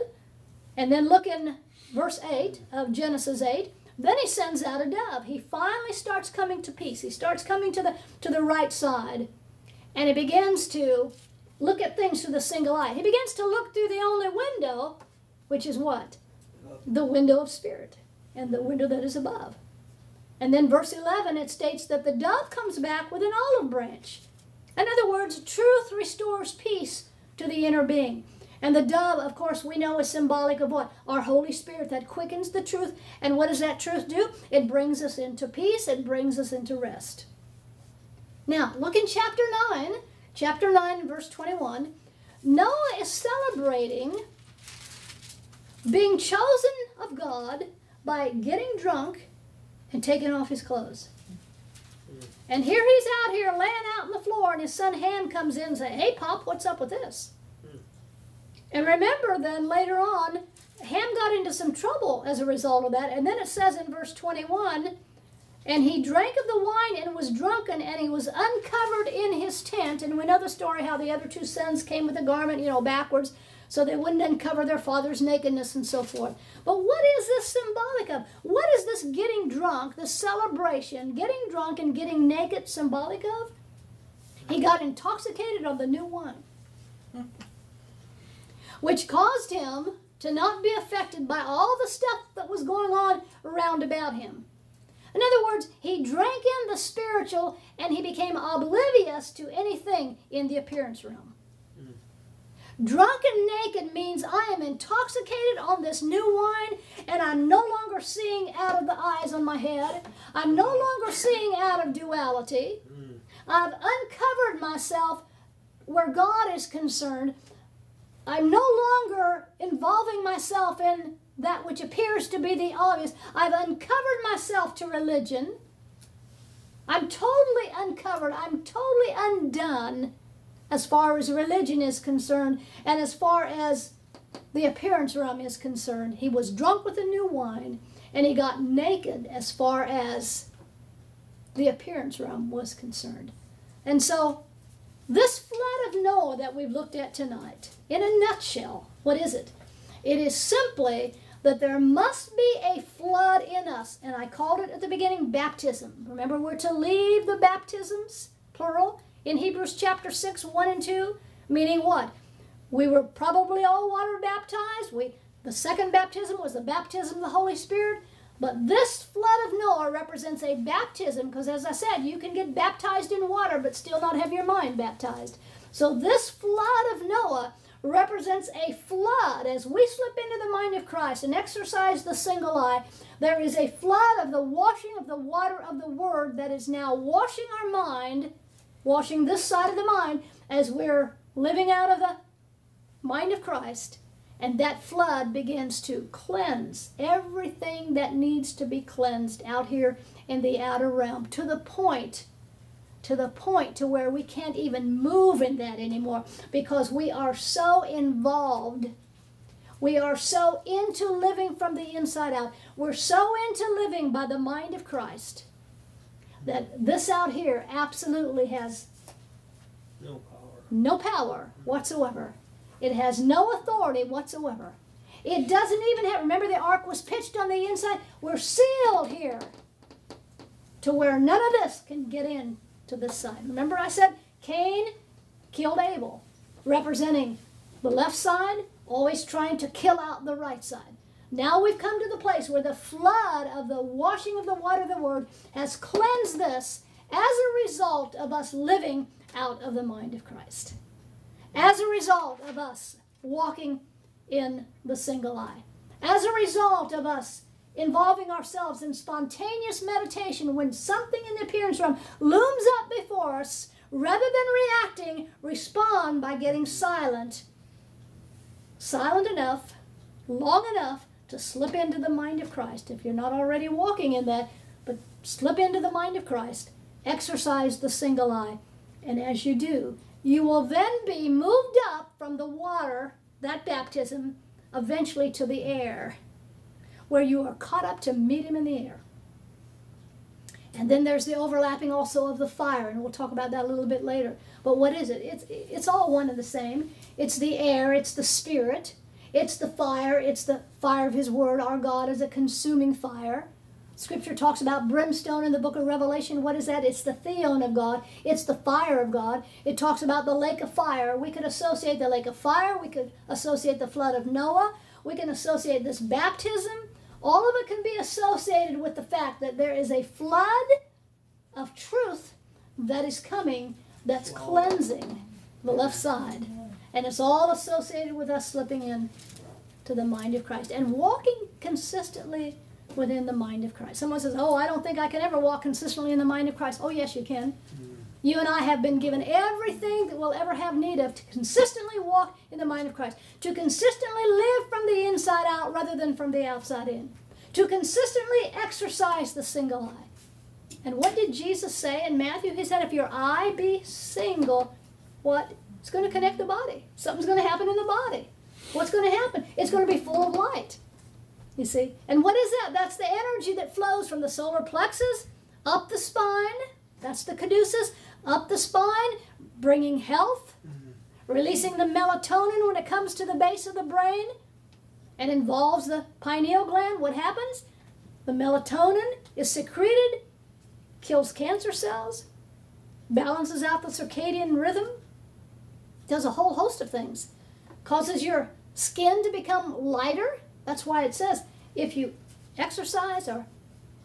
And then look in verse 8 of Genesis 8. Then he sends out a dove. He finally starts coming to peace. He starts coming to the to the right side. And he begins to look at things through the single eye. He begins to look through the only window, which is what? The window of spirit and the window that is above. And then verse 11 it states that the dove comes back with an olive branch. In other words, truth restores peace to the inner being. And the dove, of course, we know is symbolic of what? Our Holy Spirit that quickens the truth. And what does that truth do? It brings us into peace, it brings us into rest. Now, look in chapter 9, chapter 9, verse 21. Noah is celebrating being chosen of God by getting drunk and taking off his clothes. And here he's out here laying out on the floor, and his son Ham comes in and says, Hey, Pop, what's up with this? And remember, then later on, Ham got into some trouble as a result of that. And then it says in verse 21 and he drank of the wine and was drunken, and he was uncovered in his tent. And we know the story how the other two sons came with a garment, you know, backwards, so they wouldn't uncover their father's nakedness and so forth. But what is this symbolic of? What is this getting drunk, the celebration, getting drunk and getting naked symbolic of? He got intoxicated on the new wine, which caused him to not be affected by all the stuff that was going on around about him. In other words, he drank in the spiritual and he became oblivious to anything in the appearance realm. Drunk and naked means I am intoxicated on this new wine and I'm no longer seeing out of the eyes on my head. I'm no longer seeing out of duality. I've uncovered myself where God is concerned. I'm no longer involving myself in that which appears to be the obvious. I've uncovered myself to religion. I'm totally uncovered. I'm totally undone as far as religion is concerned and as far as the appearance realm is concerned. He was drunk with the new wine and he got naked as far as the appearance realm was concerned. And so, this flood of Noah that we've looked at tonight, in a nutshell, what is it? It is simply that there must be a flood in us. And I called it at the beginning baptism. Remember, we're to leave the baptisms, plural, in Hebrews chapter 6, 1 and 2, meaning what? We were probably all water baptized. We, the second baptism was the baptism of the Holy Spirit. But this flood of Noah represents a baptism because, as I said, you can get baptized in water but still not have your mind baptized. So, this flood of Noah represents a flood. As we slip into the mind of Christ and exercise the single eye, there is a flood of the washing of the water of the Word that is now washing our mind, washing this side of the mind as we're living out of the mind of Christ. And that flood begins to cleanse everything that needs to be cleansed out here in the outer realm to the point to the point to where we can't even move in that anymore because we are so involved We are so into living from the inside out. We're so into living by the mind of Christ that this out here absolutely has No power. no power whatsoever. It has no authority whatsoever. It doesn't even have, remember the ark was pitched on the inside? We're sealed here to where none of this can get in to this side. Remember I said Cain killed Abel, representing the left side, always trying to kill out the right side. Now we've come to the place where the flood of the washing of the water of the word has cleansed this as a result of us living out of the mind of Christ. As a result of us walking in the single eye. As a result of us involving ourselves in spontaneous meditation when something in the appearance realm looms up before us, rather than reacting, respond by getting silent. Silent enough, long enough to slip into the mind of Christ. If you're not already walking in that, but slip into the mind of Christ, exercise the single eye. And as you do, you will then be moved up from the water, that baptism, eventually to the air, where you are caught up to meet him in the air. And then there's the overlapping also of the fire, and we'll talk about that a little bit later. But what is it? It's, it's all one and the same. It's the air, it's the spirit, it's the fire, it's the fire of his word. Our God is a consuming fire. Scripture talks about brimstone in the book of Revelation. What is that? It's the theion of God. It's the fire of God. It talks about the lake of fire. We could associate the lake of fire. We could associate the flood of Noah. We can associate this baptism. All of it can be associated with the fact that there is a flood of truth that is coming that's cleansing the left side. And it's all associated with us slipping in to the mind of Christ and walking consistently within the mind of Christ. Someone says, Oh, I don't think I can ever walk consistently in the mind of Christ. Oh, yes, you can. Mm. You and I have been given everything that we'll ever have need of to consistently walk in the mind of Christ, to consistently live from the inside out rather than from the outside in, to consistently exercise the single eye. And what did Jesus say in Matthew? He said, If your eye be single, what? It's going to connect the body. Something's going to happen in the body. What's going to happen? It's going to be full of light. You see? And what is that? That's the energy that flows from the solar plexus up the spine. That's the caduceus. Up the spine, bringing health, mm-hmm. releasing the melatonin when it comes to the base of the brain and involves the pineal gland. What happens? The melatonin is secreted, kills cancer cells, balances out the circadian rhythm, does a whole host of things, causes your skin to become lighter. That's why it says if you exercise or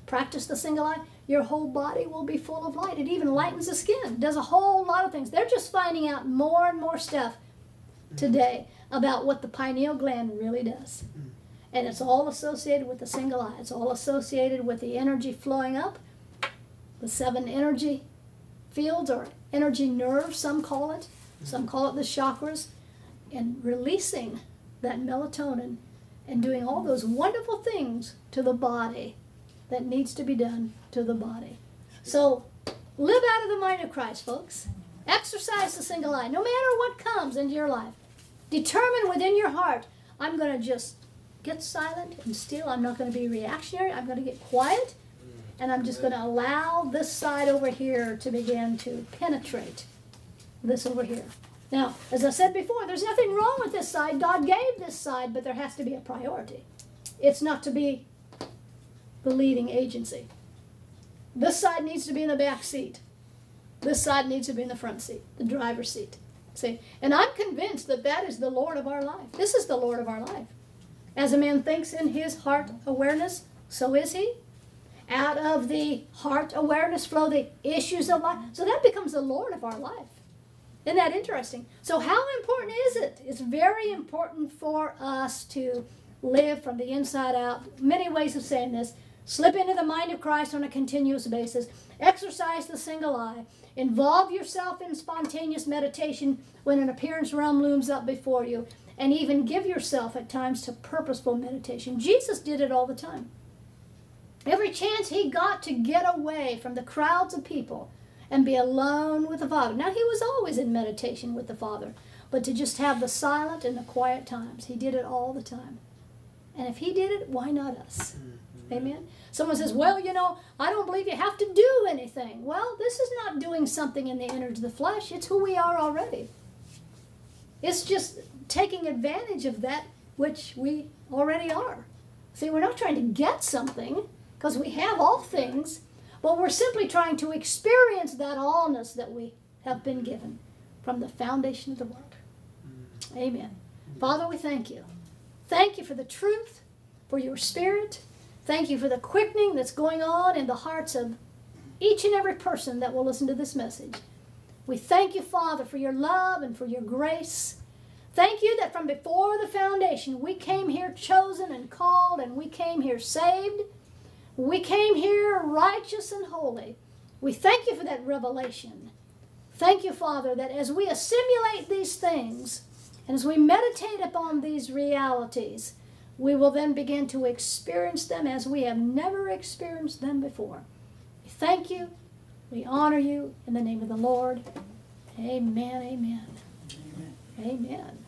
practice the single eye, your whole body will be full of light. It even lightens the skin, does a whole lot of things. They're just finding out more and more stuff today about what the pineal gland really does. Hmm. And it's all associated with the single eye. It's all associated with the energy flowing up, the seven energy fields or energy nerves, some call it. Some call it the chakras. And releasing that melatonin and doing all those wonderful things to the body that needs to be done to the body. So live out of the mind of Christ, folks. Exercise the single eye, no matter what comes into your life. Determine within your heart, I'm going to just get silent and still. I'm not going to be reactionary. I'm going to get quiet. And I'm just going to allow this side over here to begin to penetrate this over here. Now, as I said before, there's nothing wrong with this side. God gave this side, but there has to be a priority. It's not to be the leading agency. This side needs to be in the back seat. This side needs to be in the front seat, the driver's seat. See? And I'm convinced that that is the Lord of our life. This is the Lord of our life. As a man thinks in his heart awareness, so is he. Out of the heart awareness flow the issues of life. So that becomes the Lord of our life. Isn't that interesting? So, how important is it? It's very important for us to live from the inside out. Many ways of saying this. Slip into the mind of Christ on a continuous basis. Exercise the single eye. Involve yourself in spontaneous meditation when an appearance realm looms up before you. And even give yourself at times to purposeful meditation. Jesus did it all the time. Every chance he got to get away from the crowds of people and be alone with the Father. Now, he was always in meditation with the Father. but to just have the silent and the quiet times. He did it all the time. And if he did it, why not us? Mm-hmm. Amen. Someone says, Well, you know, I don't believe you have to do anything. Well, this is not doing something in the innards of the flesh, it's who we are already. It's just taking advantage of that which we already are. See, we're not trying to get something because we have all things, but we're simply trying to experience that allness that we have been given from the foundation of the world. Mm. Amen. Father, we thank you. Thank you for the truth, for your spirit. Thank you for the quickening that's going on in the hearts of each and every person that will listen to this message. We thank you, Father, for your love and for your grace. Thank you that from before the foundation we came here chosen and called, and we came here saved. We came here righteous and holy. We thank you for that revelation. Thank you, Father, that as we assimilate these things and as we meditate upon these realities, we will then begin to experience them as we have never experienced them before. We thank you. We honor you in the name of the Lord. Amen. Amen. Amen. Amen.